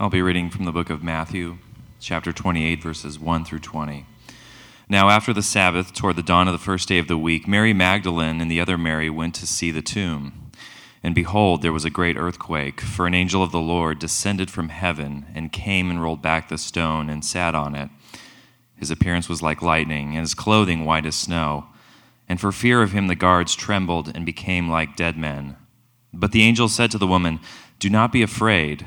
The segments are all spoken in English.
I'll be reading from the book of Matthew, chapter 28, verses 1 through 20. Now, after the Sabbath, toward the dawn of the first day of the week, Mary Magdalene and the other Mary went to see the tomb. And behold, there was a great earthquake, for an angel of the Lord descended from heaven and came and rolled back the stone and sat on it. His appearance was like lightning, and his clothing white as snow. And for fear of him, the guards trembled and became like dead men. But the angel said to the woman, Do not be afraid.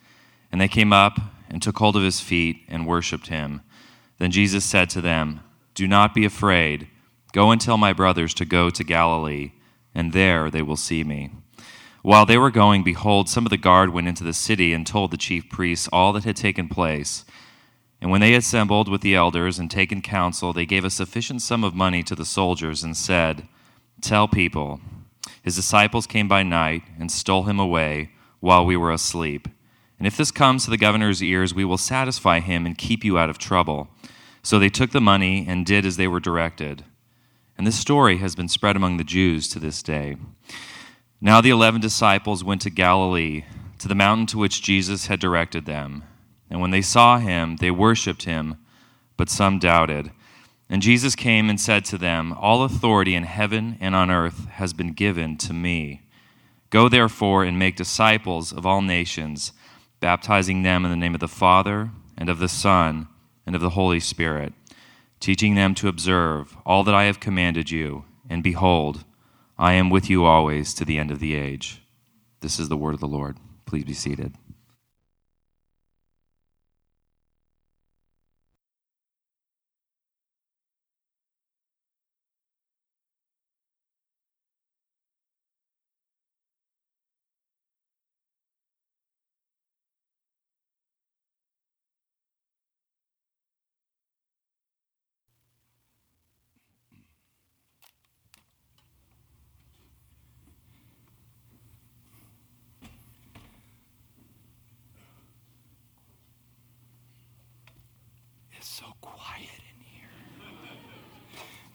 And they came up and took hold of his feet and worshipped him. Then Jesus said to them, Do not be afraid. Go and tell my brothers to go to Galilee, and there they will see me. While they were going, behold, some of the guard went into the city and told the chief priests all that had taken place. And when they assembled with the elders and taken counsel, they gave a sufficient sum of money to the soldiers and said, Tell people, his disciples came by night and stole him away while we were asleep. And if this comes to the governor's ears, we will satisfy him and keep you out of trouble. So they took the money and did as they were directed. And this story has been spread among the Jews to this day. Now the eleven disciples went to Galilee, to the mountain to which Jesus had directed them. And when they saw him, they worshipped him, but some doubted. And Jesus came and said to them, All authority in heaven and on earth has been given to me. Go therefore and make disciples of all nations baptizing them in the name of the Father, and of the Son, and of the Holy Spirit, teaching them to observe all that I have commanded you. And behold, I am with you always to the end of the age. This is the word of the Lord. Please be seated.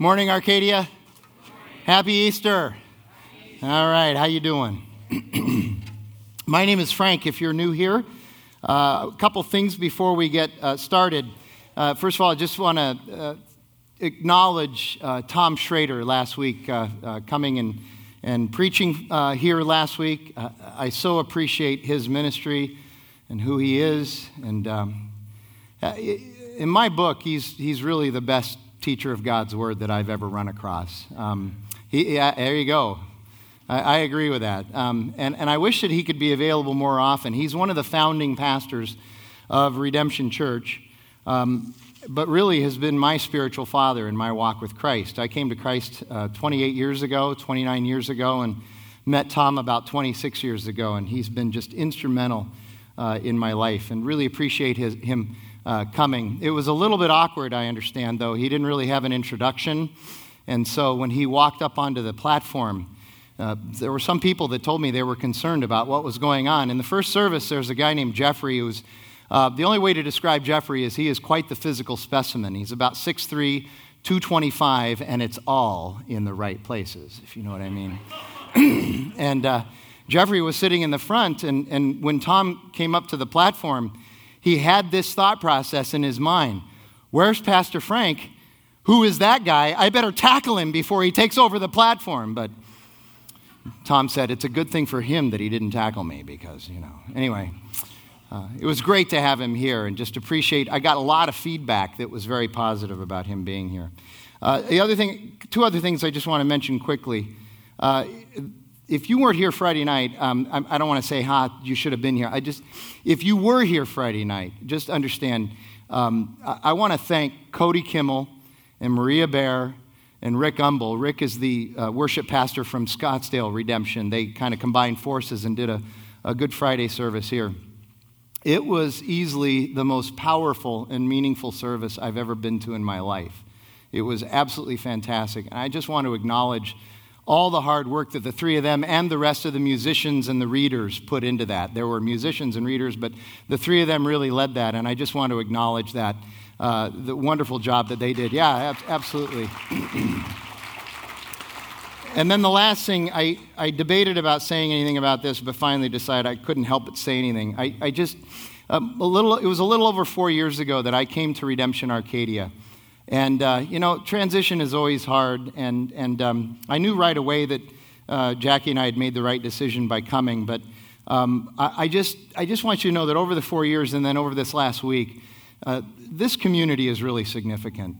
Morning, Arcadia. Happy Easter. All right, how you doing? My name is Frank. If you're new here, uh, a couple things before we get uh, started. Uh, first of all, I just want to uh, acknowledge uh, Tom Schrader last week uh, coming and, and preaching here last week. I so appreciate his ministry and who he is. And um, in my book, he's, he's really the best teacher of God's word that I've ever run across. Um, he, yeah, there you go. I, I agree with that. Um, and, and I wish that he could be available more often. He's one of the founding pastors of Redemption Church, um, but really has been my spiritual father in my walk with Christ. I came to Christ uh, 28 years ago, 29 years ago, and met Tom about 26 years ago, and he's been just instrumental uh, in my life and really appreciate his, him uh, coming. It was a little bit awkward, I understand, though. He didn't really have an introduction. And so when he walked up onto the platform, uh, there were some people that told me they were concerned about what was going on. In the first service, there's a guy named Jeffrey who's uh, the only way to describe Jeffrey is he is quite the physical specimen. He's about 6'3, 225, and it's all in the right places, if you know what I mean. and uh, Jeffrey was sitting in the front, and, and when Tom came up to the platform, he had this thought process in his mind Where's Pastor Frank? Who is that guy? I better tackle him before he takes over the platform. But Tom said it's a good thing for him that he didn't tackle me because, you know. Anyway, uh, it was great to have him here and just appreciate. I got a lot of feedback that was very positive about him being here. Uh, the other thing, two other things I just want to mention quickly. Uh, if you weren't here Friday night, um, I, I, don't want to say, ha, you should have been here. I just, if you were here Friday night, just understand, um, I, I want to thank Cody Kimmel and Maria Bear and Rick Umble. Rick is the uh, worship pastor from Scottsdale Redemption. They kind of combined forces and did a, a Good Friday service here. It was easily the most powerful and meaningful service I've ever been to in my life. It was absolutely fantastic. And I just want to acknowledge all the hard work that the three of them and the rest of the musicians and the readers put into that. There were musicians and readers, but the three of them really led that, and I just want to acknowledge that, uh, the wonderful job that they did. Yeah, ab- absolutely. and then the last thing, I, I debated about saying anything about this, but finally decided I couldn't help but say anything. I, I just, um, a little, it was a little over four years ago that I came to Redemption Arcadia. And, uh, you know, transition is always hard. And, and um, I knew right away that uh, Jackie and I had made the right decision by coming. But um, I, I, just, I just want you to know that over the four years and then over this last week, uh, this community is really significant.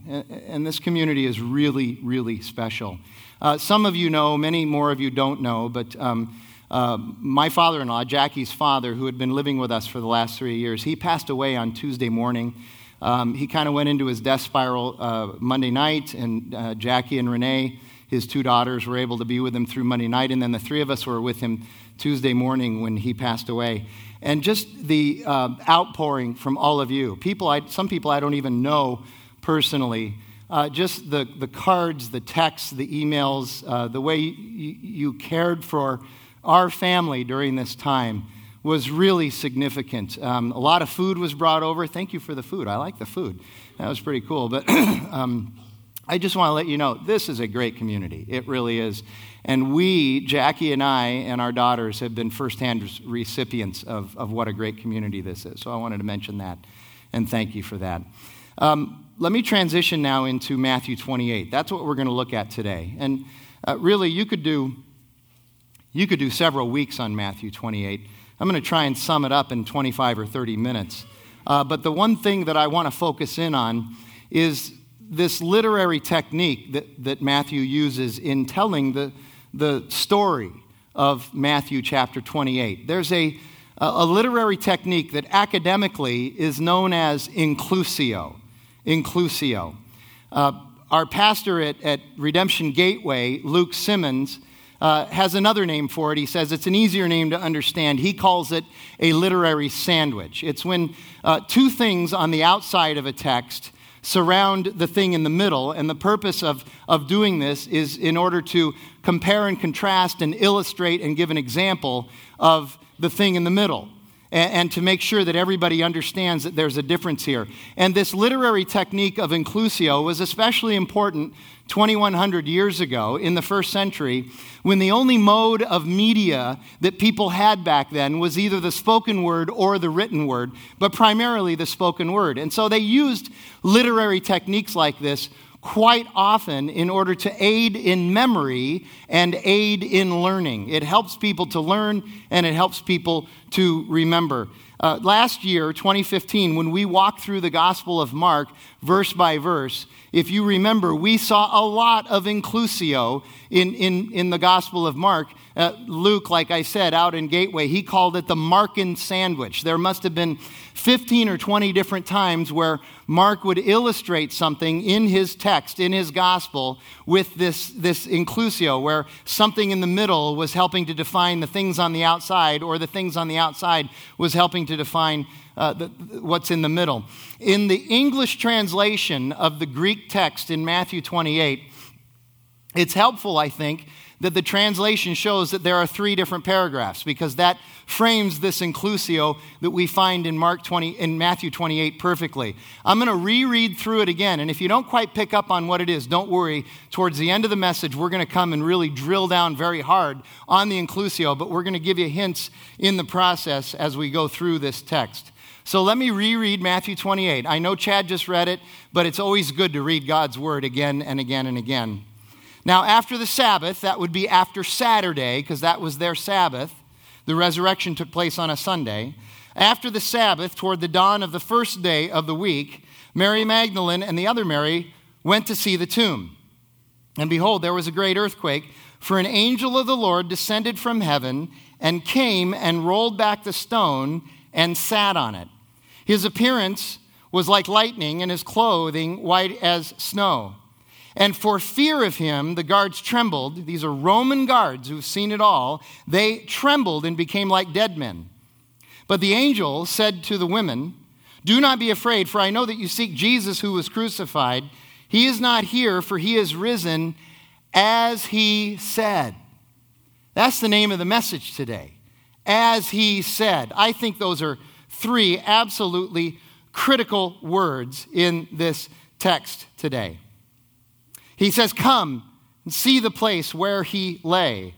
And this community is really, really special. Uh, some of you know, many more of you don't know, but um, uh, my father in law, Jackie's father, who had been living with us for the last three years, he passed away on Tuesday morning. Um, he kind of went into his death spiral uh, Monday night, and uh, Jackie and Renee, his two daughters, were able to be with him through Monday night, and then the three of us were with him Tuesday morning when he passed away. And just the uh, outpouring from all of you, people, I, some people I don't even know personally, uh, just the, the cards, the texts, the emails, uh, the way you, you cared for our family during this time was really significant. Um, a lot of food was brought over. Thank you for the food. I like the food. That was pretty cool. But um, I just want to let you know this is a great community. It really is. And we, Jackie and I, and our daughters have been firsthand recipients of, of what a great community this is. So I wanted to mention that and thank you for that. Um, let me transition now into Matthew 28. That's what we're going to look at today. And uh, really, you could do you could do several weeks on Matthew 28. I'm going to try and sum it up in 25 or 30 minutes. Uh, but the one thing that I want to focus in on is this literary technique that, that Matthew uses in telling the, the story of Matthew chapter 28. There's a, a literary technique that academically is known as inclusio. Inclusio. Uh, our pastor at, at Redemption Gateway, Luke Simmons, uh, has another name for it. He says it's an easier name to understand. He calls it a literary sandwich. It's when uh, two things on the outside of a text surround the thing in the middle, and the purpose of, of doing this is in order to compare and contrast and illustrate and give an example of the thing in the middle. And, and to make sure that everybody understands that there's a difference here. And this literary technique of inclusio was especially important 2,100 years ago in the first century when the only mode of media that people had back then was either the spoken word or the written word, but primarily the spoken word. And so they used literary techniques like this quite often in order to aid in memory and aid in learning. It helps people to learn and it helps people to remember. Uh, last year, 2015, when we walked through the Gospel of Mark verse by verse, if you remember, we saw a lot of inclusio in, in, in the Gospel of Mark. Uh, Luke, like I said, out in Gateway, he called it the Markan sandwich. There must have been 15 or 20 different times where Mark would illustrate something in his text, in his Gospel, with this, this inclusio, where something in the middle was helping to define the things on the outside, or the things on the outside was helping to define uh, the, what's in the middle. In the English translation of the Greek text in Matthew 28, it's helpful, I think, that the translation shows that there are three different paragraphs because that frames this inclusio that we find in Mark 20 in Matthew 28 perfectly. I'm going to reread through it again and if you don't quite pick up on what it is, don't worry. Towards the end of the message, we're going to come and really drill down very hard on the inclusio, but we're going to give you hints in the process as we go through this text. So let me reread Matthew 28. I know Chad just read it, but it's always good to read God's word again and again and again. Now, after the Sabbath, that would be after Saturday, because that was their Sabbath, the resurrection took place on a Sunday. After the Sabbath, toward the dawn of the first day of the week, Mary Magdalene and the other Mary went to see the tomb. And behold, there was a great earthquake, for an angel of the Lord descended from heaven and came and rolled back the stone and sat on it. His appearance was like lightning, and his clothing white as snow. And for fear of him, the guards trembled. These are Roman guards who've seen it all. They trembled and became like dead men. But the angel said to the women, Do not be afraid, for I know that you seek Jesus who was crucified. He is not here, for he is risen as he said. That's the name of the message today. As he said. I think those are three absolutely critical words in this text today. He says, Come and see the place where he lay.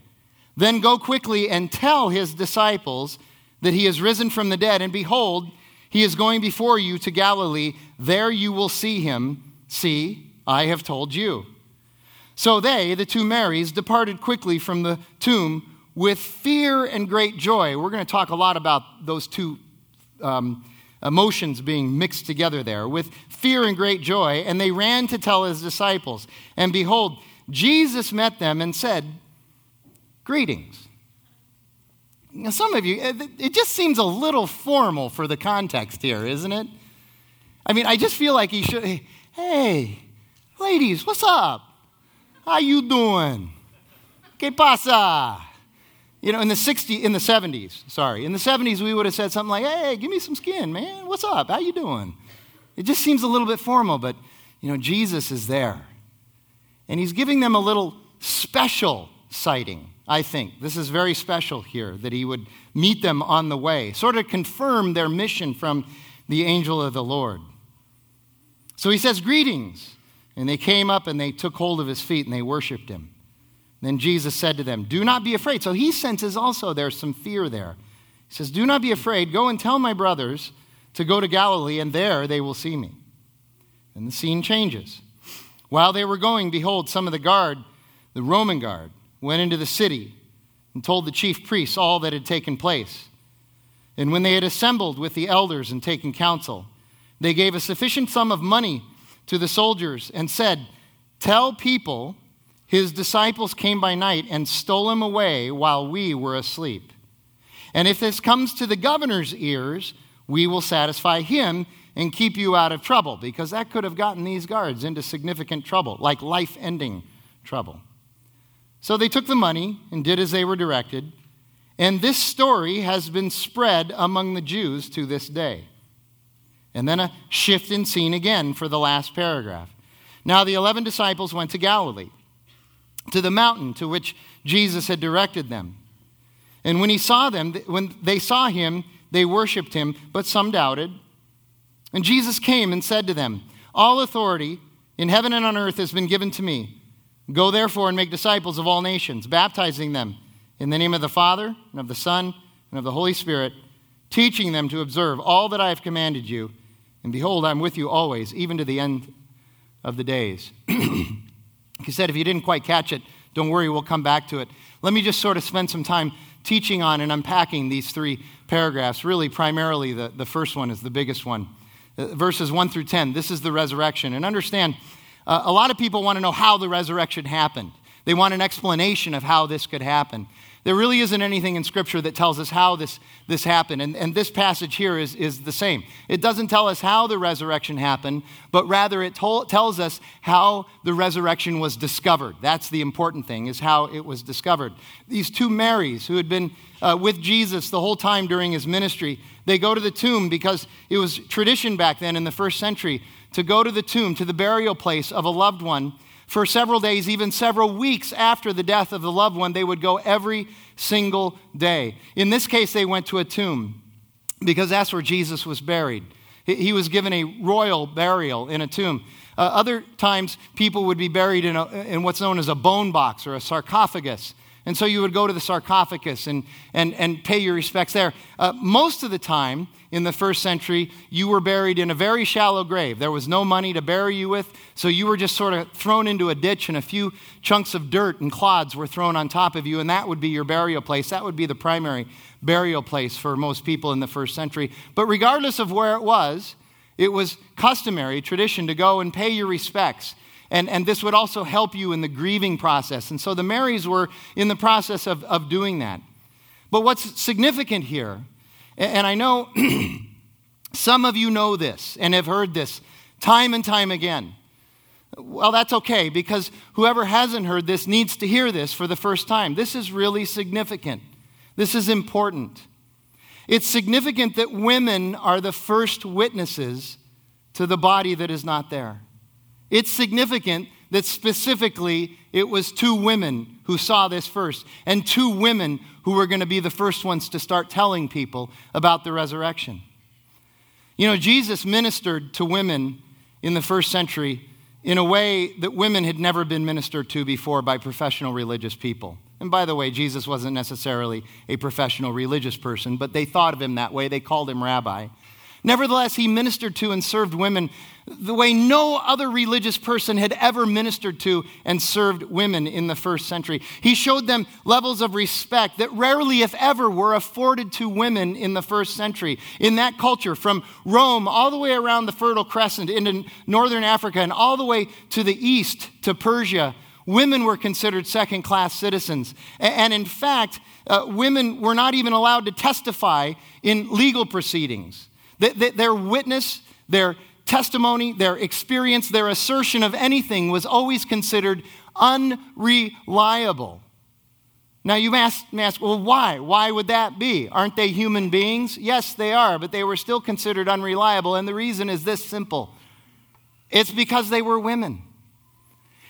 Then go quickly and tell his disciples that he is risen from the dead, and behold, he is going before you to Galilee. There you will see him. See, I have told you. So they, the two Marys, departed quickly from the tomb with fear and great joy. We're going to talk a lot about those two um, emotions being mixed together there. With fear and great joy, and they ran to tell his disciples. And behold, Jesus met them and said, Greetings. Now, some of you, eh, it just seems a little formal for the context here, isn't it? I mean, I just feel like he should, hey, ladies, what's up? How you doing? ¿Qué pasa? You know, in the 60s, in the 70s, sorry, in the 70s, we would have said something like, hey, give me some skin, man. What's up? How you doing? It just seems a little bit formal, but, you know, Jesus is there. And he's giving them a little special sighting. I think. This is very special here that he would meet them on the way, sort of confirm their mission from the angel of the Lord. So he says, Greetings. And they came up and they took hold of his feet and they worshiped him. Then Jesus said to them, Do not be afraid. So he senses also there's some fear there. He says, Do not be afraid. Go and tell my brothers to go to Galilee, and there they will see me. And the scene changes. While they were going, behold, some of the guard, the Roman guard, went into the city and told the chief priests all that had taken place. And when they had assembled with the elders and taken counsel, they gave a sufficient sum of money to the soldiers and said, Tell people his disciples came by night and stole him away while we were asleep. And if this comes to the governor's ears, we will satisfy him and keep you out of trouble, because that could have gotten these guards into significant trouble, like life ending trouble. So they took the money and did as they were directed. And this story has been spread among the Jews to this day. And then a shift in scene again for the last paragraph. Now the 11 disciples went to Galilee, to the mountain to which Jesus had directed them. And when he saw them, when they saw him, they worshiped him, but some doubted. And Jesus came and said to them, All authority in heaven and on earth has been given to me. Go therefore and make disciples of all nations, baptizing them in the name of the Father, and of the Son, and of the Holy Spirit, teaching them to observe all that I have commanded you. And behold, I'm with you always, even to the end of the days. he said, if you didn't quite catch it, don't worry, we'll come back to it. Let me just sort of spend some time teaching on and unpacking these three paragraphs. Really, primarily, the, the first one is the biggest one. Uh, verses 1 through 10. This is the resurrection. And understand, uh, a lot of people want to know how the resurrection happened. They want an explanation of how this could happen. There really isn't anything in Scripture that tells us how this, this happened. And, and this passage here is, is the same. It doesn't tell us how the resurrection happened, but rather it tells us how the resurrection was discovered. That's the important thing, is how it was discovered. These two Marys who had been uh, with Jesus the whole time during his ministry, they go to the tomb because it was tradition back then in the first century to go to the tomb, to the burial place of a loved one. For several days, even several weeks after the death of the loved one, they would go every single day. In this case, they went to a tomb because that's where Jesus was buried. He was given a royal burial in a tomb. Uh, other times, people would be buried in, a, in what's known as a bone box or a sarcophagus. And so you would go to the sarcophagus and, and, and pay your respects there. Uh, most of the time in the first century, you were buried in a very shallow grave. There was no money to bury you with, so you were just sort of thrown into a ditch, and a few chunks of dirt and clods were thrown on top of you, and that would be your burial place. That would be the primary burial place for most people in the first century. But regardless of where it was, it was customary, tradition to go and pay your respects and, and this would also help you in the grieving process. And so the Marys were in the process of, of doing that. But what's significant here, and I know some of you know this and have heard this time and time again. Well, that's okay because whoever hasn't heard this needs to hear this for the first time. This is really significant. This is important. it's significant that women are the first witnesses to the body that is not there. It's significant that specifically it was two women who saw this first, and two women who were going to be the first ones to start telling people about the resurrection. You know, Jesus ministered to women in the first century in a way that women had never been ministered to before by professional religious people. And by the way, Jesus wasn't necessarily a professional religious person, but they thought of him that way. They called him rabbi. Nevertheless, he ministered to and served women the way no other religious person had ever ministered to and served women in the first century. He showed them levels of respect that rarely, if ever, were afforded to women in the first century. In that culture, from Rome all the way around the Fertile Crescent into northern Africa and all the way to the east to Persia, women were considered second class citizens. And in fact, uh, women were not even allowed to testify in legal proceedings. Their witness, their testimony, their experience, their assertion of anything was always considered unreliable. Now, you may ask, ask, well, why? Why would that be? Aren't they human beings? Yes, they are, but they were still considered unreliable. And the reason is this simple it's because they were women.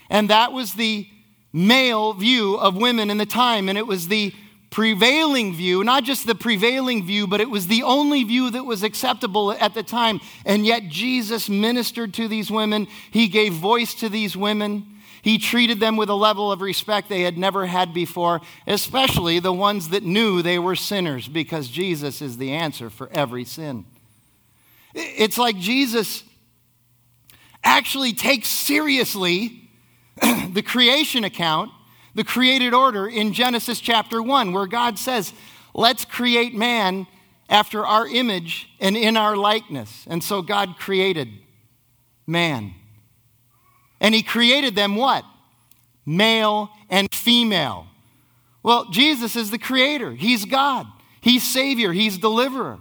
And that was the male view of women in the time, and it was the prevailing view, not just the prevailing view, but it was the only view that was acceptable at the time. And yet Jesus ministered to these women, he gave voice to these women. He treated them with a level of respect they had never had before, especially the ones that knew they were sinners, because Jesus is the answer for every sin. It's like Jesus actually takes seriously the creation account the created order in Genesis chapter 1, where God says, Let's create man after our image and in our likeness. And so God created man. And he created them what? Male and female. Well, Jesus is the creator. He's God. He's Savior. He's deliverer.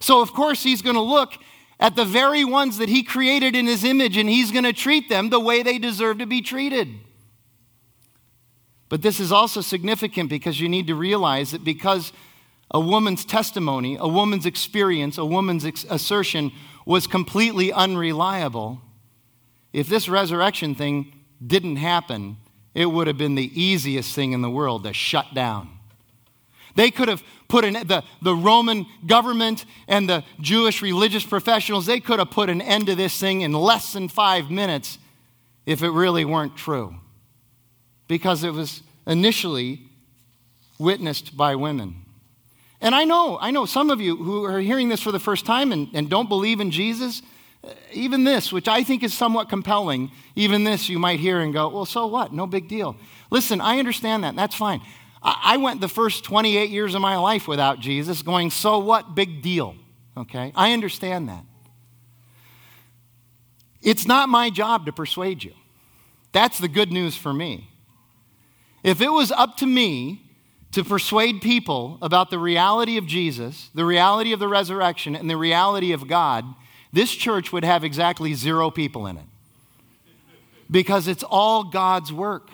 So, of course, he's going to look at the very ones that he created in his image and he's going to treat them the way they deserve to be treated. But this is also significant because you need to realize that because a woman's testimony, a woman's experience, a woman's ex- assertion was completely unreliable, if this resurrection thing didn't happen, it would have been the easiest thing in the world to shut down. They could have put an, the, the Roman government and the Jewish religious professionals, they could have put an end to this thing in less than five minutes if it really weren't true because it was initially witnessed by women. And I know, I know some of you who are hearing this for the first time and, and don't believe in Jesus, uh, even this, which I think is somewhat compelling, even this you might hear and go, well, so what? No big deal. Listen, I understand that. That's fine. I, I went the first 28 years of my life without Jesus going, so what? Big deal. Okay? I understand that. It's not my job to persuade you. That's the good news for me. If it was up to me to persuade people about the reality of Jesus, the reality of the resurrection, and the reality of God, this church would have exactly zero people in it. Because it's all God's work.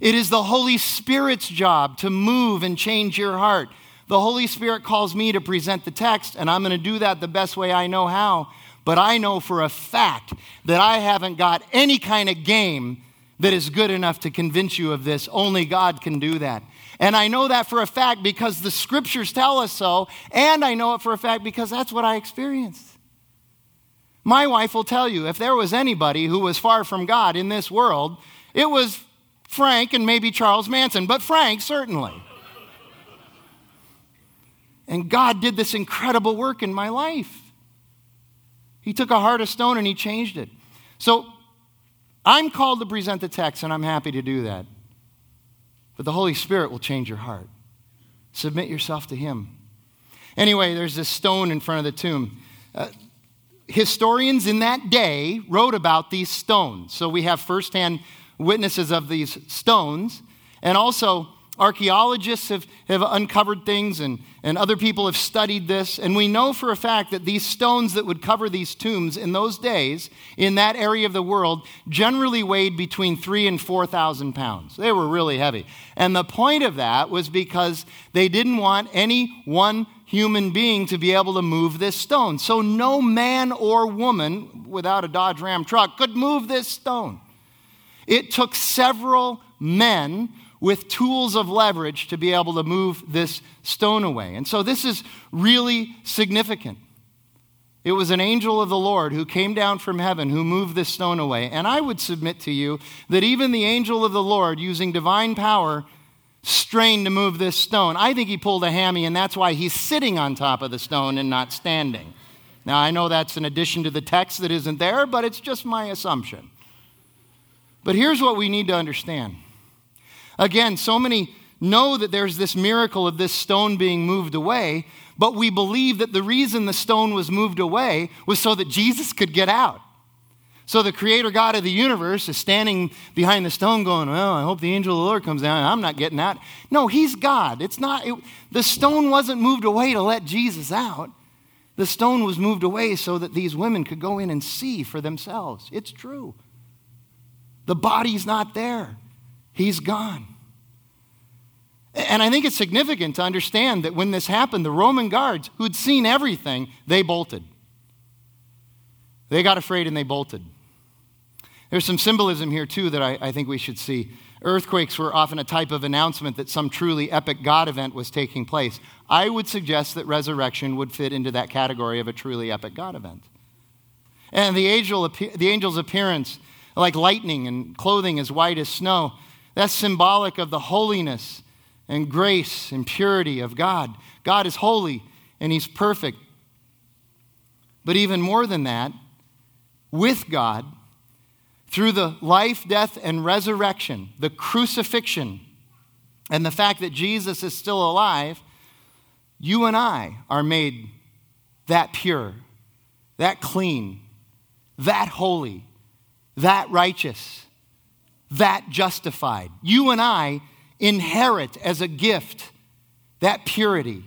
It is the Holy Spirit's job to move and change your heart. The Holy Spirit calls me to present the text, and I'm going to do that the best way I know how. But I know for a fact that I haven't got any kind of game that is good enough to convince you of this. Only God can do that. And I know that for a fact because the scriptures tell us so, and I know it for a fact because that's what I experienced. My wife will tell you if there was anybody who was far from God in this world, it was Frank and maybe Charles Manson, but Frank certainly. And God did this incredible work in my life. He took a heart of stone and he changed it. So I'm called to present the text, and I'm happy to do that. But the Holy Spirit will change your heart. Submit yourself to Him. Anyway, there's this stone in front of the tomb. Uh, historians in that day wrote about these stones. So we have firsthand witnesses of these stones. And also, Archaeologists have, have uncovered things, and, and other people have studied this. And we know for a fact that these stones that would cover these tombs in those days, in that area of the world, generally weighed between three and 4,000 pounds. They were really heavy. And the point of that was because they didn't want any one human being to be able to move this stone. So no man or woman without a Dodge Ram truck could move this stone. It took several men with tools of leverage to be able to move this stone away. And so this is really significant. It was an angel of the Lord who came down from heaven who moved this stone away. And I would submit to you that even the angel of the Lord, using divine power, strained to move this stone. I think he pulled a hammy, and that's why he's sitting on top of the stone and not standing. Now, I know that's an addition to the text that isn't there, but it's just my assumption. But here's what we need to understand Again, so many know that there's this miracle of this stone being moved away, but we believe that the reason the stone was moved away was so that Jesus could get out. So the creator God of the universe is standing behind the stone going, Well, I hope the angel of the Lord comes down. I'm not getting out. No, he's God. It's not, it, the stone wasn't moved away to let Jesus out. The stone was moved away so that these women could go in and see for themselves. It's true. The body's not there, he's gone. And I think it's significant to understand that when this happened, the Roman guards, who'd seen everything, they bolted. They got afraid and they bolted. There's some symbolism here, too, that I, I, think we should see. Earthquakes were often a type of announcement that some truly epic God event was taking place. I would suggest that resurrection would fit into that category of a truly epic God event. And the, angel, the angel's appearance, like lightning and clothing as white as snow, that's symbolic of the holiness and grace and purity of God. God is holy and He's perfect. But even more than that, with God, through the life, death, and resurrection, the crucifixion, and the fact that Jesus is still alive, you and I are made that pure, that clean, that holy, that righteous, that justified. You and I inherit as a gift that purity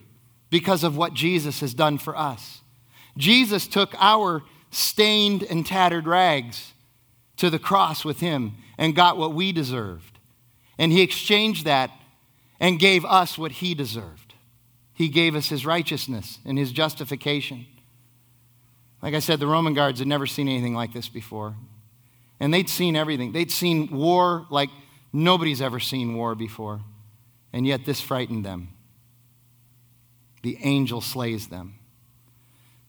because of what Jesus has done for us. Jesus took our stained and tattered rags to the cross with him and got what we deserved. And he exchanged that and gave us what he deserved. He gave us his righteousness and his justification. Like I said, the Roman guards had never seen anything like this before. And they'd seen everything. They'd seen war like Nobody's ever seen war before, and yet this frightened them. The angel slays them.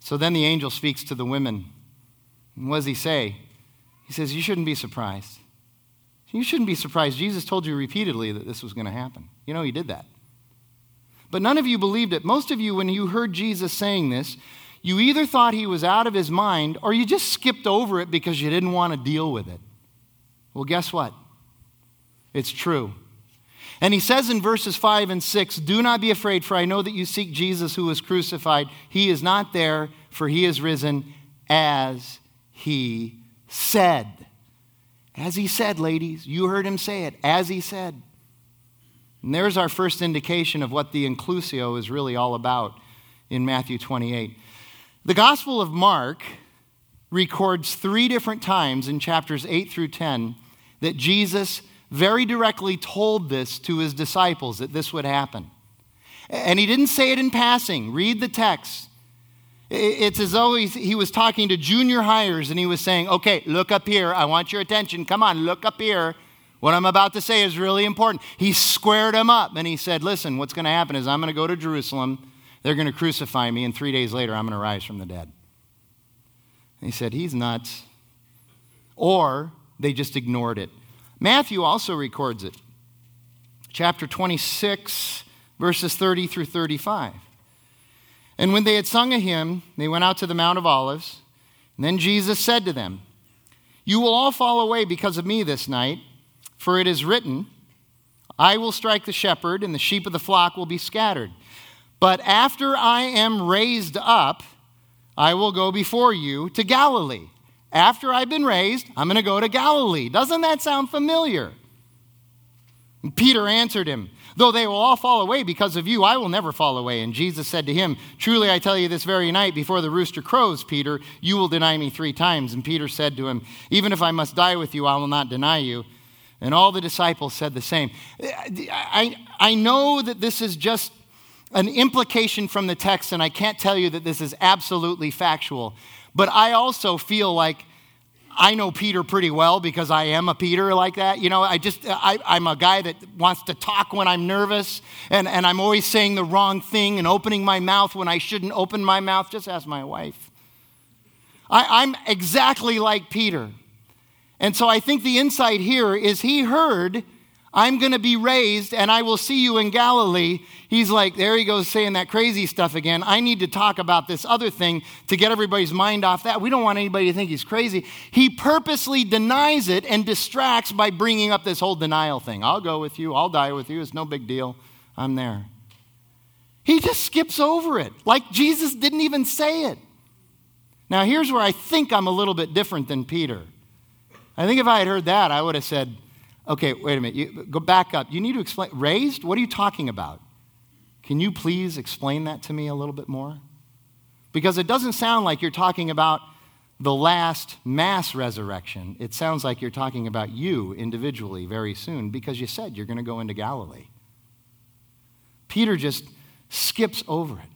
So then the angel speaks to the women. And what does he say? He says, You shouldn't be surprised. You shouldn't be surprised. Jesus told you repeatedly that this was going to happen. You know, he did that. But none of you believed it. Most of you, when you heard Jesus saying this, you either thought he was out of his mind or you just skipped over it because you didn't want to deal with it. Well, guess what? It's true. And he says in verses 5 and 6 Do not be afraid, for I know that you seek Jesus who was crucified. He is not there, for he is risen as he said. As he said, ladies. You heard him say it. As he said. And there's our first indication of what the inclusio is really all about in Matthew 28. The Gospel of Mark records three different times in chapters 8 through 10 that Jesus very directly told this to his disciples that this would happen. And he didn't say it in passing. Read the text. It's as though he was talking to junior hires and he was saying, Okay, look up here. I want your attention. Come on, look up here. What I'm about to say is really important. He squared them up and he said, Listen, what's going to happen is I'm going to go to Jerusalem. They're going to crucify me, and three days later, I'm going to rise from the dead. And he said, He's nuts. Or they just ignored it. Matthew also records it. Chapter 26, verses 30 through 35. And when they had sung a hymn, they went out to the Mount of Olives. And then Jesus said to them, You will all fall away because of me this night, for it is written, I will strike the shepherd, and the sheep of the flock will be scattered. But after I am raised up, I will go before you to Galilee. After I've been raised, I'm going to go to Galilee. Doesn't that sound familiar? And Peter answered him, Though they will all fall away because of you, I will never fall away. And Jesus said to him, Truly I tell you, this very night, before the rooster crows, Peter, you will deny me three times. And Peter said to him, Even if I must die with you, I will not deny you. And all the disciples said the same. I, I know that this is just an implication from the text, and I can't tell you that this is absolutely factual. But I also feel like I know Peter pretty well because I am a Peter like that. You know, I just, I, am a guy that wants to talk when I'm nervous, and, and I'm always saying the wrong thing and opening my mouth when I shouldn't open my mouth. Just ask my wife. I, I'm exactly like Peter. And so I think the insight here is he heard I'm going to be raised and I will see you in Galilee. He's like, there he goes saying that crazy stuff again. I need to talk about this other thing to get everybody's mind off that. We don't want anybody to think he's crazy. He purposely denies it and distracts by bringing up this whole denial thing. I'll go with you, I'll die with you. It's no big deal. I'm there. He just skips over it, like Jesus didn't even say it. Now, here's where I think I'm a little bit different than Peter. I think if I had heard that, I would have said, Okay, wait a minute. You, go back up. You need to explain. Raised? What are you talking about? Can you please explain that to me a little bit more? Because it doesn't sound like you're talking about the last mass resurrection. It sounds like you're talking about you individually very soon because you said you're going to go into Galilee. Peter just skips over it.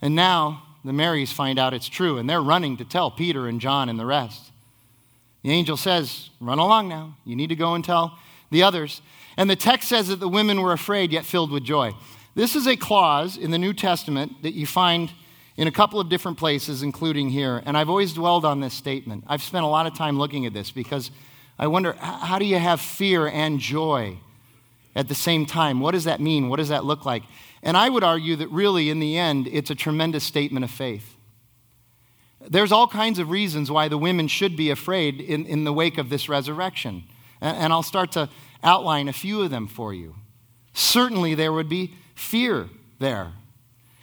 And now the Marys find out it's true, and they're running to tell Peter and John and the rest. The angel says, Run along now. You need to go and tell the others. And the text says that the women were afraid yet filled with joy. This is a clause in the New Testament that you find in a couple of different places, including here. And I've always dwelled on this statement. I've spent a lot of time looking at this because I wonder how do you have fear and joy at the same time? What does that mean? What does that look like? And I would argue that really, in the end, it's a tremendous statement of faith. There's all kinds of reasons why the women should be afraid in, in the wake of this resurrection. And, and I'll start to outline a few of them for you. Certainly, there would be fear there.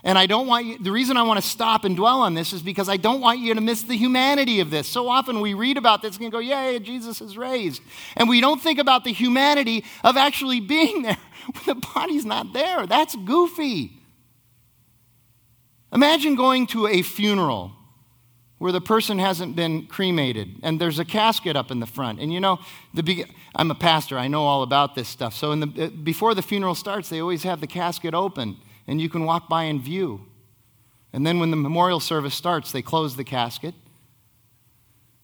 And I don't want you, the reason I want to stop and dwell on this is because I don't want you to miss the humanity of this. So often we read about this and go, Yay, Jesus is raised. And we don't think about the humanity of actually being there when the body's not there. That's goofy. Imagine going to a funeral where the person hasn't been cremated and there's a casket up in the front. And you know the i'm a pastor i know all about this stuff. So in the, uh, before the funeral starts they always have the casket open and you can walk by and view. And then when the memorial service starts they close the casket.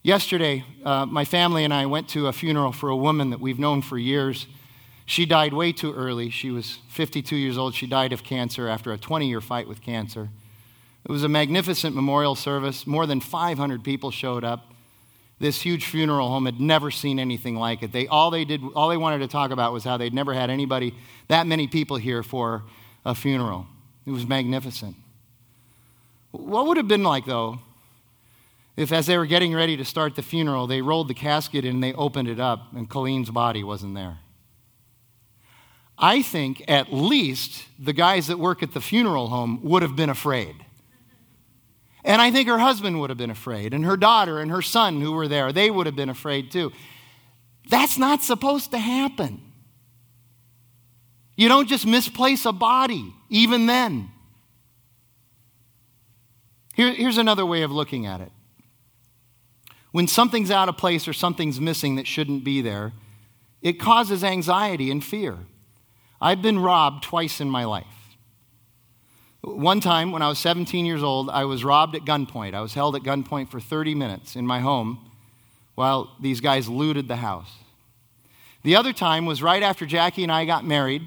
Yesterday uh, my family and i went to a funeral for a woman that we've known for years. She died way too early. She was 52 years old. She died of cancer after a 20 year fight with cancer it was a magnificent memorial service. More than 500 people showed up. This huge funeral home had never seen anything like it. They, all, they did, all they wanted to talk about was how they'd never had anybody, that many people here for a funeral. It was magnificent. What would have been like, though, if as they were getting ready to start the funeral, they rolled the casket and they opened it up and Colleen's body wasn't there? I think at least the guys that work at the funeral home would have been afraid. And I think her husband would have been afraid, and her daughter and her son who were there, they would have been afraid too. That's not supposed to happen. You don't just misplace a body, even then. Here, here's another way of looking at it. When something's out of place or something's missing that shouldn't be there, it causes anxiety and fear. I've been robbed twice in my life. One time when I was 17 years old, I was robbed at gunpoint. I was held at gunpoint for 30 minutes in my home while these guys looted the house. The other time was right after Jackie and I got married.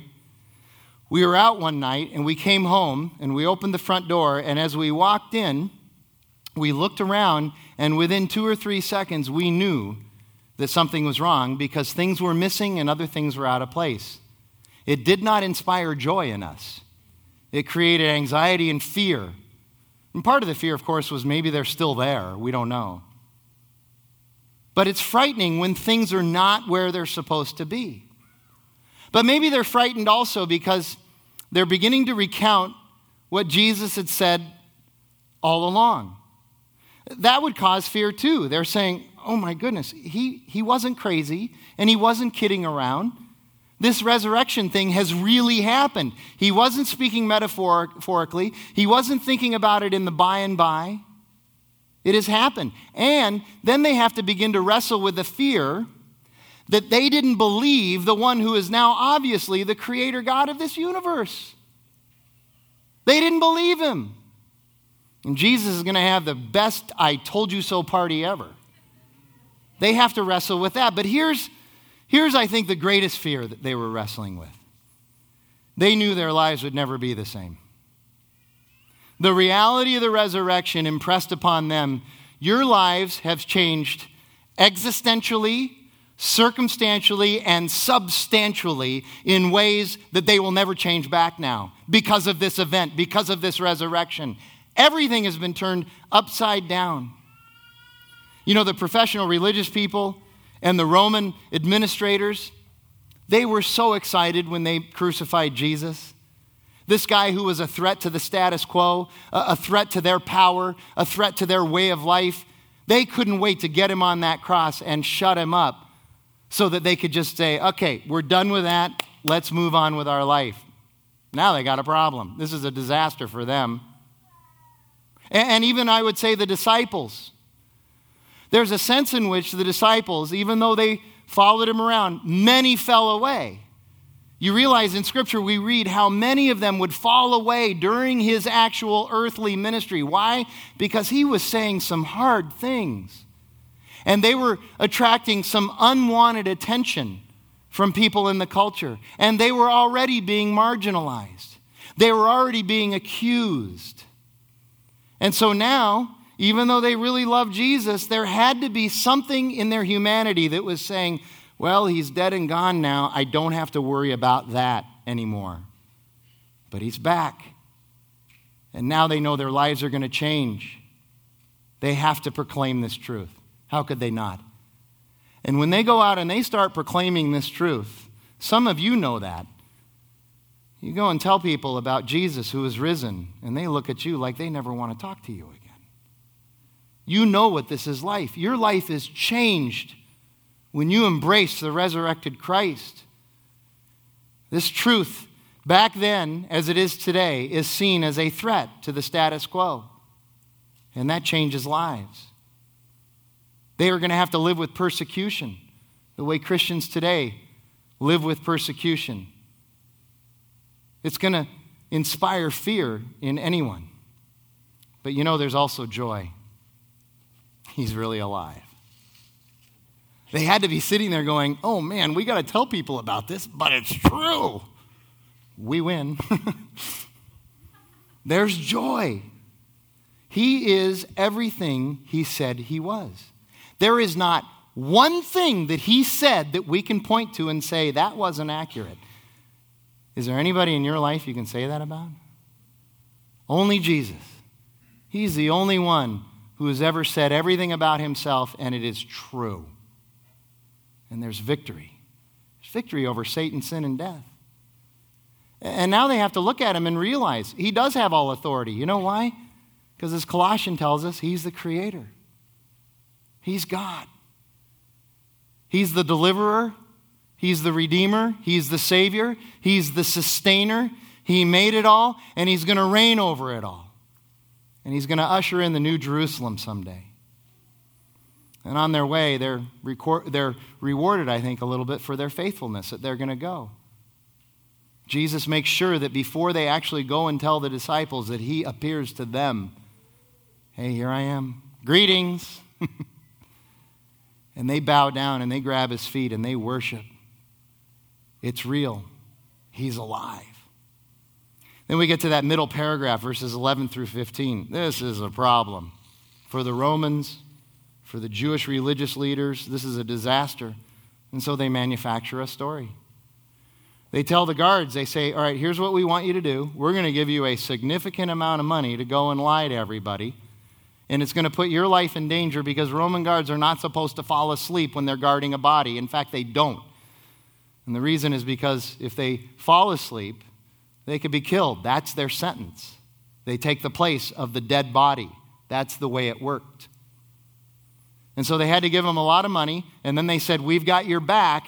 We were out one night and we came home and we opened the front door. And as we walked in, we looked around and within two or three seconds, we knew that something was wrong because things were missing and other things were out of place. It did not inspire joy in us. It created anxiety and fear. And part of the fear, of course, was maybe they're still there. We don't know. But it's frightening when things are not where they're supposed to be. But maybe they're frightened also because they're beginning to recount what Jesus had said all along. That would cause fear too. They're saying, oh my goodness, he, he wasn't crazy and he wasn't kidding around. This resurrection thing has really happened. He wasn't speaking metaphorically, he wasn't thinking about it in the by and by. It has happened. And then they have to begin to wrestle with the fear that they didn't believe the one who is now obviously the creator God of this universe. They didn't believe him. And Jesus is going to have the best I told you so party ever. They have to wrestle with that. But here's, here's, I think, the greatest fear that they were wrestling with they knew their lives would never be the same. The reality of the resurrection impressed upon them your lives have changed existentially, circumstantially, and substantially in ways that they will never change back now because of this event, because of this resurrection. Everything has been turned upside down. You know, the professional religious people and the Roman administrators, they were so excited when they crucified Jesus. This guy who was a threat to the status quo, a threat to their power, a threat to their way of life, they couldn't wait to get him on that cross and shut him up so that they could just say, okay, we're done with that. Let's move on with our life. Now they got a problem. This is a disaster for them. And even I would say the disciples. There's a sense in which the disciples, even though they followed him around, many fell away. You realize in Scripture we read how many of them would fall away during his actual earthly ministry. Why? Because he was saying some hard things. And they were attracting some unwanted attention from people in the culture. And they were already being marginalized, they were already being accused. And so now, even though they really loved Jesus, there had to be something in their humanity that was saying, well, he's dead and gone now. I don't have to worry about that anymore. But he's back. And now they know their lives are going to change. They have to proclaim this truth. How could they not? And when they go out and they start proclaiming this truth, some of you know that. You go and tell people about Jesus who is risen, and they look at you like they never want to talk to you again. You know what this is like. Your life is changed when you embrace the resurrected Christ. This truth, back then as it is today, is seen as a threat to the status quo. And that changes lives. They are going to have to live with persecution the way Christians today live with persecution. It's going to inspire fear in anyone. But you know, there's also joy. He's really alive. They had to be sitting there going, oh man, we got to tell people about this, but it's true. We win. There's joy. He is everything he said he was. There is not one thing that he said that we can point to and say that wasn't accurate. Is there anybody in your life you can say that about? Only Jesus. He's the only one who has ever said everything about himself, and it is true and there's victory. There's victory over Satan, sin, and death. And now they have to look at him and realize he does have all authority. You know why? Because as Colossian tells us, he's the creator. He's God. He's the deliverer. He's the redeemer. He's the savior. He's the sustainer. He made it all, and he's going to reign over it all. And he's going to usher in the new Jerusalem someday. And on their way, they're, record, they're rewarded, I think, a little bit for their faithfulness that they're going to go. Jesus makes sure that before they actually go and tell the disciples that he appears to them. Hey, here I am. Greetings. and they bow down and they grab his feet and they worship. It's real. He's alive. Then we get to that middle paragraph, verses 11 through 15. This is a problem for the Romans for the Jewish religious leaders, this is a disaster. And so they manufacture a story. They tell the guards, they say, All right, here's what we want you to do. We're going to give you a significant amount of money to go and lie to everybody. And it's going to put your life in danger because Roman guards are not supposed to fall asleep when they're guarding a body. In fact, they don't. And the reason is because if they fall asleep, they could be killed. That's their sentence. They take the place of the dead body. That's the way it worked. And so they had to give him a lot of money. And then they said, We've got your back.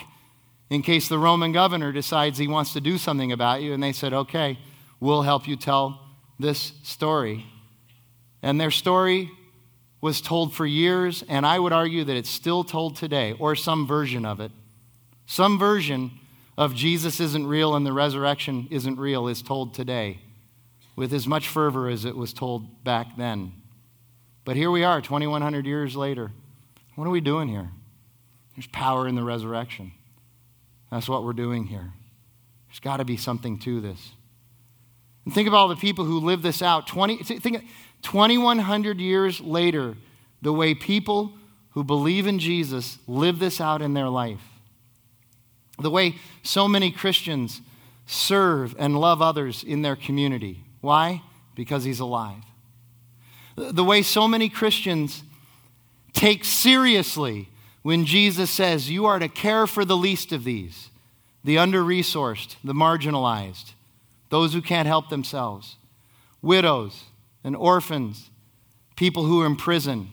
in case the Roman governor decides he wants to do something about you. And they said, okay, we'll help you tell this story. And their story was told for years, and I would argue that it's still told today, or some version of it. Some version of Jesus isn't real and the resurrection isn't real is told today with as much fervor as it was told back then. But here we are, 2,100 years later. What are we doing here? There's power in the resurrection. That's what we're doing here. There's got to be something to this. And think of all the people who live this out. 20, think, 2,100 years later, the way people who believe in Jesus live this out in their life. The way so many Christians serve and love others in their community. Why? Because he's alive. The way so many Christians take seriously when Jesus says, You are to care for the least of these, the under resourced, the marginalized, those who can't help themselves, widows and orphans, people who are in prison.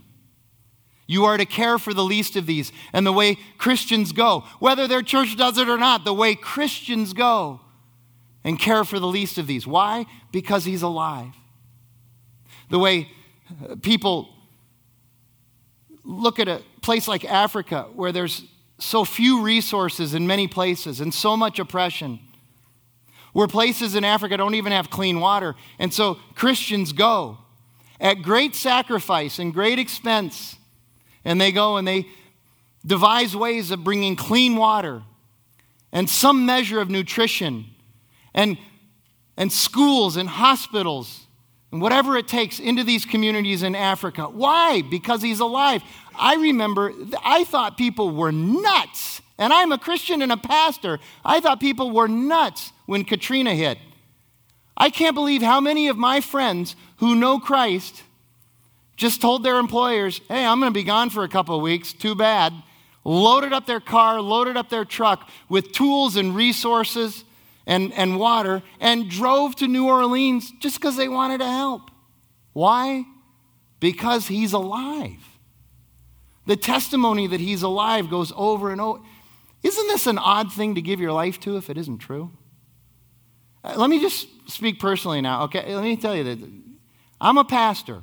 You are to care for the least of these. And the way Christians go, whether their church does it or not, the way Christians go and care for the least of these. Why? Because he's alive. The way uh, people look at a place like Africa where there's so few resources in many places and so much oppression. Where places in Africa don't even have clean water. And so Christians go at great sacrifice and great expense. And they go and they devise ways of bringing clean water and some measure of nutrition and, and schools and hospitals and whatever it takes into these communities in Africa. Why? Because he's alive. I remember, I thought people were nuts. And I'm a Christian and a pastor. I thought people were nuts when Katrina hit. I can't believe how many of my friends who know Christ just told their employers, hey, I'm going to be gone for a couple of weeks. Too bad. Loaded up their car, loaded up their truck with tools and resources and, and water and drove to New Orleans just because they wanted to help. Why? Because he's alive. The testimony that he's alive goes over and over. Isn't this an odd thing to give your life to if it isn't true? Uh, let me just speak personally now, okay? Let me tell you that I'm a pastor.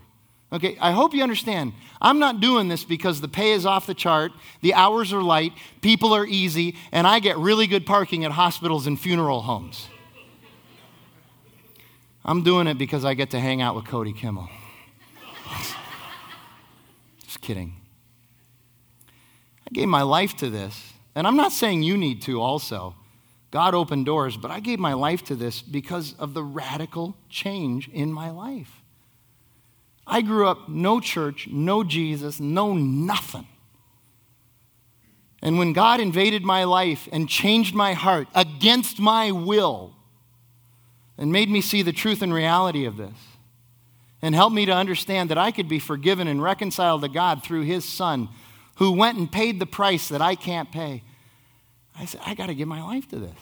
Okay, I hope you understand. I'm not doing this because the pay is off the chart, the hours are light, people are easy, and I get really good parking at hospitals and funeral homes. I'm doing it because I get to hang out with Cody Kimmel. Just kidding. I gave my life to this, and I'm not saying you need to also. God opened doors, but I gave my life to this because of the radical change in my life. I grew up no church, no Jesus, no nothing. And when God invaded my life and changed my heart against my will and made me see the truth and reality of this and helped me to understand that I could be forgiven and reconciled to God through His Son who went and paid the price that I can't pay, I said, I got to give my life to this.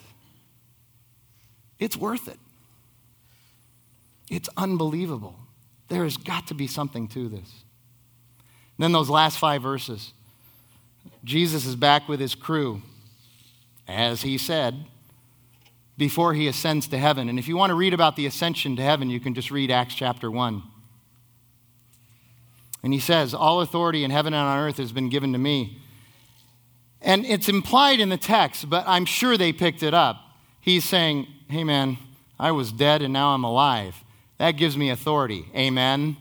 It's worth it. It's unbelievable. There has got to be something to this. then those last five verses Jesus is back with his crew, as he said, before he ascends to heaven. And if you want to read about the ascension to heaven, you can just read Acts chapter 1. And he says, All authority in heaven and on earth has been given to me. And it's implied in the text, but I'm sure they picked it up. He's saying, Hey, man, I was dead and now I'm alive. That gives me authority. Amen.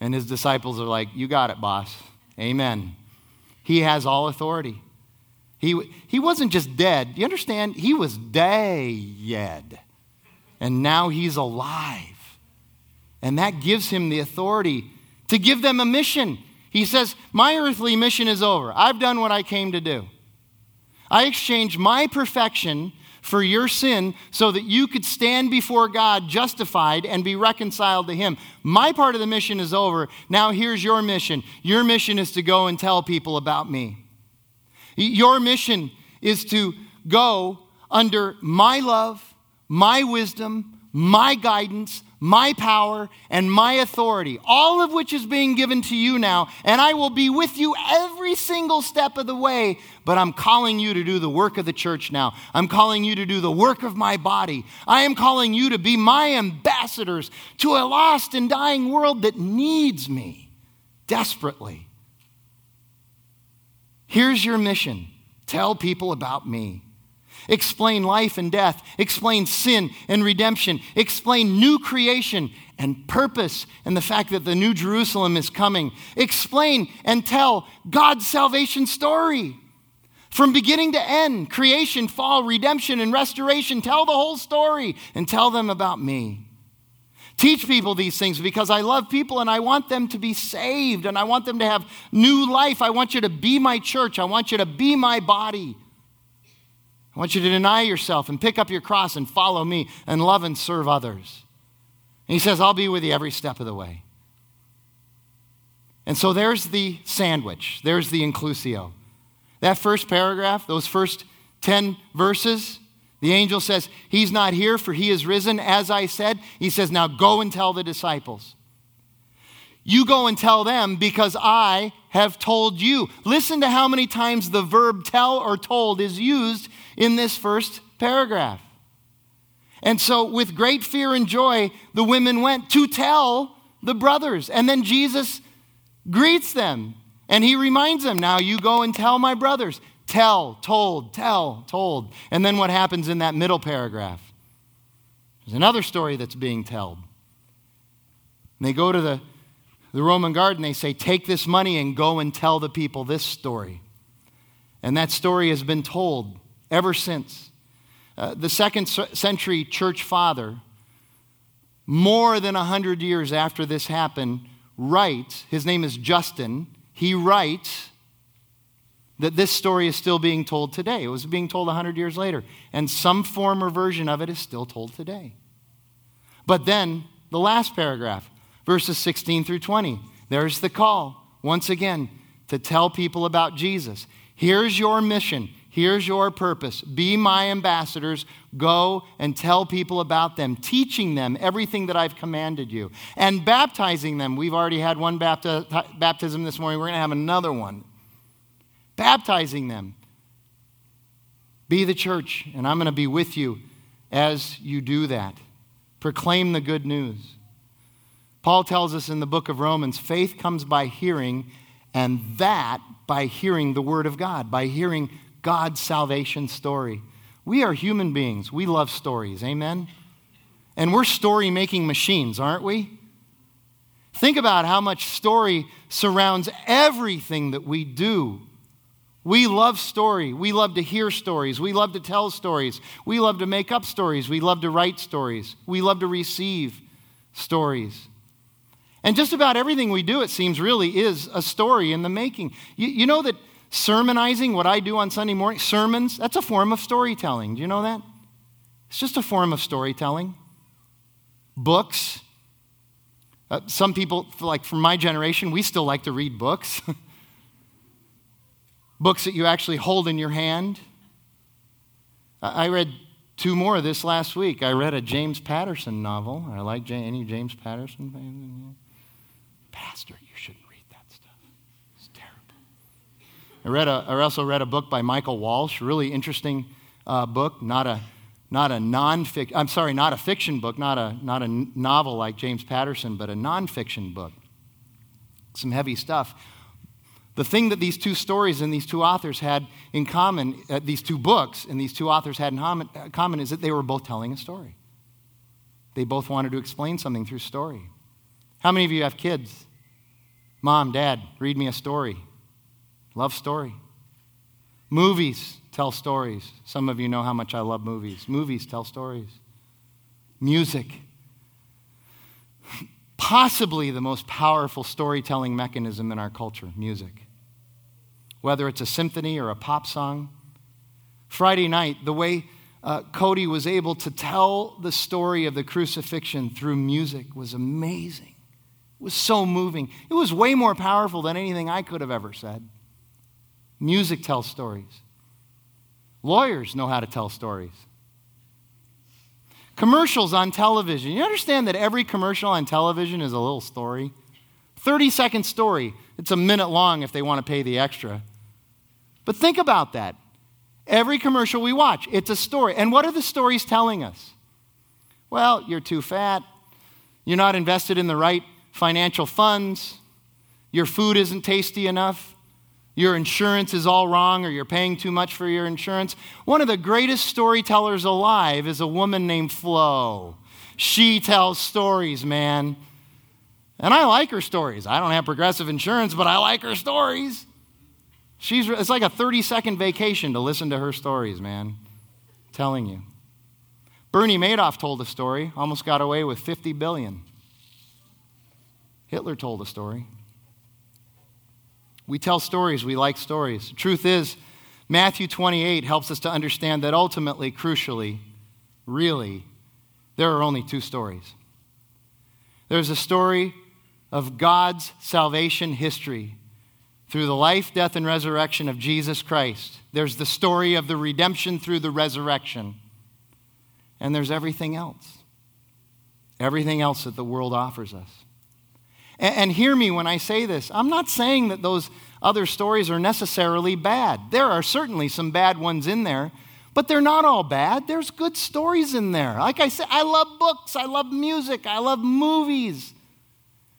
And his disciples are like, You got it, boss. Amen. He has all authority. He, he wasn't just dead. You understand? He was dead. And now he's alive. And that gives him the authority to give them a mission. He says, My earthly mission is over. I've done what I came to do. I exchanged my perfection for your sin so that you could stand before God justified and be reconciled to Him. My part of the mission is over. Now, here's your mission. Your mission is to go and tell people about me. Your mission is to go under my love, my wisdom, my guidance, my power, and my authority, all of which is being given to you now, and I will be with you every single step of the way. But I'm calling you to do the work of the church now. I'm calling you to do the work of my body. I am calling you to be my ambassadors to a lost and dying world that needs me desperately. Here's your mission tell people about me. Explain life and death. Explain sin and redemption. Explain new creation and purpose and the fact that the new Jerusalem is coming. Explain and tell God's salvation story. From beginning to end, creation, fall, redemption, and restoration. Tell the whole story and tell them about me. Teach people these things because I love people and I want them to be saved and I want them to have new life. I want you to be my church. I want you to be my body. I want you to deny yourself and pick up your cross and follow me and love and serve others. And he says, I'll be with you every step of the way. And so there's the sandwich, there's the inclusio. That first paragraph, those first 10 verses, the angel says, He's not here, for he is risen, as I said. He says, Now go and tell the disciples. You go and tell them because I have told you. Listen to how many times the verb tell or told is used in this first paragraph. And so, with great fear and joy, the women went to tell the brothers. And then Jesus greets them and he reminds them, Now you go and tell my brothers. Tell, told, tell, told. And then what happens in that middle paragraph? There's another story that's being told. They go to the, the Roman guard and they say, Take this money and go and tell the people this story. And that story has been told ever since. Uh, the second century church father, more than 100 years after this happened, writes, his name is Justin, he writes that this story is still being told today. It was being told 100 years later, and some form or version of it is still told today. But then, the last paragraph, verses 16 through 20, there's the call, once again, to tell people about Jesus. Here's your mission. Here's your purpose. Be my ambassadors. Go and tell people about them, teaching them everything that I've commanded you, and baptizing them. We've already had one bapti- baptism this morning. We're going to have another one. Baptizing them. Be the church, and I'm going to be with you as you do that. Proclaim the good news. Paul tells us in the book of Romans faith comes by hearing, and that by hearing the word of God, by hearing God's salvation story. We are human beings. We love stories. Amen? And we're story making machines, aren't we? Think about how much story surrounds everything that we do. We love story. We love to hear stories. We love to tell stories. We love to make up stories. We love to write stories. We love to receive stories. And just about everything we do, it seems, really is a story in the making. You, you know that sermonizing, what I do on Sunday morning, sermons, that's a form of storytelling. Do you know that? It's just a form of storytelling. Books. Uh, some people, like from my generation, we still like to read books. books that you actually hold in your hand. I read two more this last week. I read a James Patterson novel. I like any James Patterson. Pastor, you shouldn't read that stuff. It's terrible. I read a, I also read a book by Michael Walsh, really interesting uh, book, not a not a non-fiction, I'm sorry, not a fiction book, not a, not a novel like James Patterson, but a non-fiction book. Some heavy stuff. The thing that these two stories and these two authors had in common, uh, these two books and these two authors had in uh, common, is that they were both telling a story. They both wanted to explain something through story. How many of you have kids? Mom, Dad, read me a story. Love story. Movies tell stories. Some of you know how much I love movies. Movies tell stories. Music. Possibly the most powerful storytelling mechanism in our culture music. Whether it's a symphony or a pop song. Friday night, the way uh, Cody was able to tell the story of the crucifixion through music was amazing. It was so moving. It was way more powerful than anything I could have ever said. Music tells stories. Lawyers know how to tell stories. Commercials on television. You understand that every commercial on television is a little story? 30 second story. It's a minute long if they want to pay the extra. But think about that. Every commercial we watch, it's a story. And what are the stories telling us? Well, you're too fat. You're not invested in the right financial funds. Your food isn't tasty enough. Your insurance is all wrong, or you're paying too much for your insurance. One of the greatest storytellers alive is a woman named Flo. She tells stories, man. And I like her stories. I don't have progressive insurance, but I like her stories. She's, it's like a 30 second vacation to listen to her stories, man. I'm telling you. Bernie Madoff told a story, almost got away with 50 billion. Hitler told a story. We tell stories, we like stories. Truth is, Matthew 28 helps us to understand that ultimately, crucially, really, there are only two stories. There's a story of God's salvation history through the life, death, and resurrection of Jesus Christ. There's the story of the redemption through the resurrection. And there's everything else. Everything else that the world offers us. And, and hear me when I say this. I'm not saying that those other stories are necessarily bad. There are certainly some bad ones in there, but they're not all bad. There's good stories in there. Like I said, I love books, I love music, I love movies.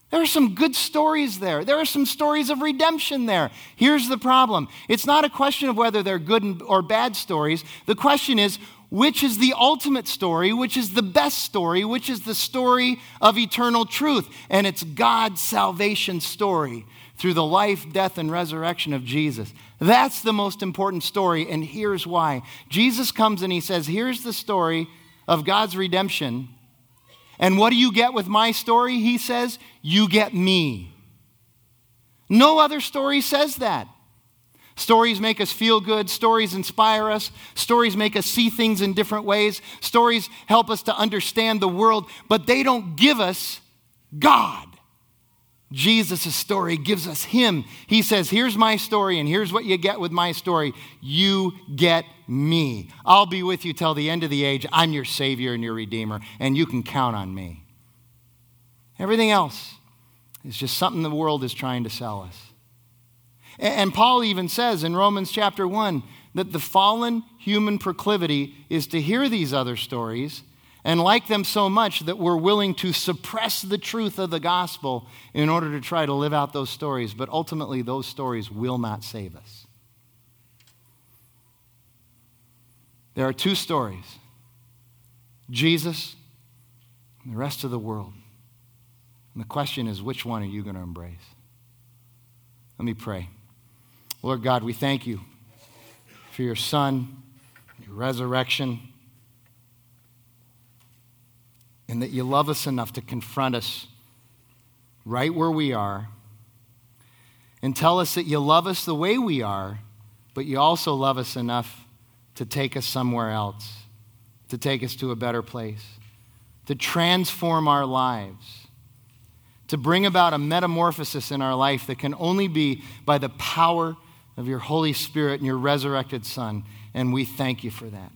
There are some good stories there. There are some stories of redemption there. Here's the problem it's not a question of whether they're good or bad stories. The question is, which is the ultimate story, which is the best story, which is the story of eternal truth. And it's God's salvation story through the life, death, and resurrection of Jesus. That's the most important story, and here's why. Jesus comes and he says, Here's the story of God's redemption and what do you get with my story? He says, You get me. No other story says that. Stories make us feel good. Stories inspire us. Stories make us see things in different ways. Stories help us to understand the world, but they don't give us God. Jesus' story gives us Him. He says, Here's my story, and here's what you get with my story. You get me. I'll be with you till the end of the age. I'm your Savior and your Redeemer, and you can count on me. Everything else is just something the world is trying to sell us. And Paul even says in Romans chapter 1 that the fallen human proclivity is to hear these other stories and like them so much that we're willing to suppress the truth of the gospel in order to try to live out those stories. But ultimately, those stories will not save us. There are two stories Jesus and the rest of the world. And the question is, which one are you going to embrace? Let me pray. Lord God, we thank you for your Son, your resurrection and that you love us enough to confront us right where we are and tell us that you love us the way we are, but you also love us enough to take us somewhere else, to take us to a better place, to transform our lives, to bring about a metamorphosis in our life that can only be by the power of your Holy Spirit and your resurrected Son. And we thank you for that.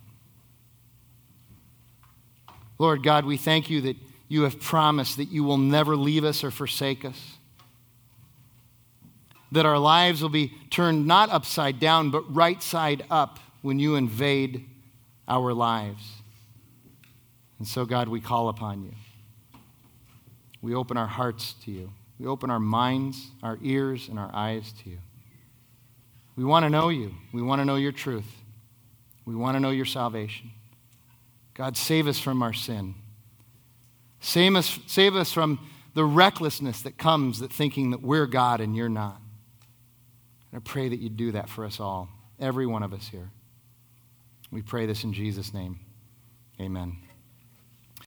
Lord God, we thank you that you have promised that you will never leave us or forsake us. That our lives will be turned not upside down, but right side up when you invade our lives. And so, God, we call upon you. We open our hearts to you. We open our minds, our ears, and our eyes to you. We want to know you. We want to know your truth. We want to know your salvation. God, save us from our sin. Save us, save us from the recklessness that comes that thinking that we're God and you're not. And I pray that you do that for us all, every one of us here. We pray this in Jesus' name. Amen.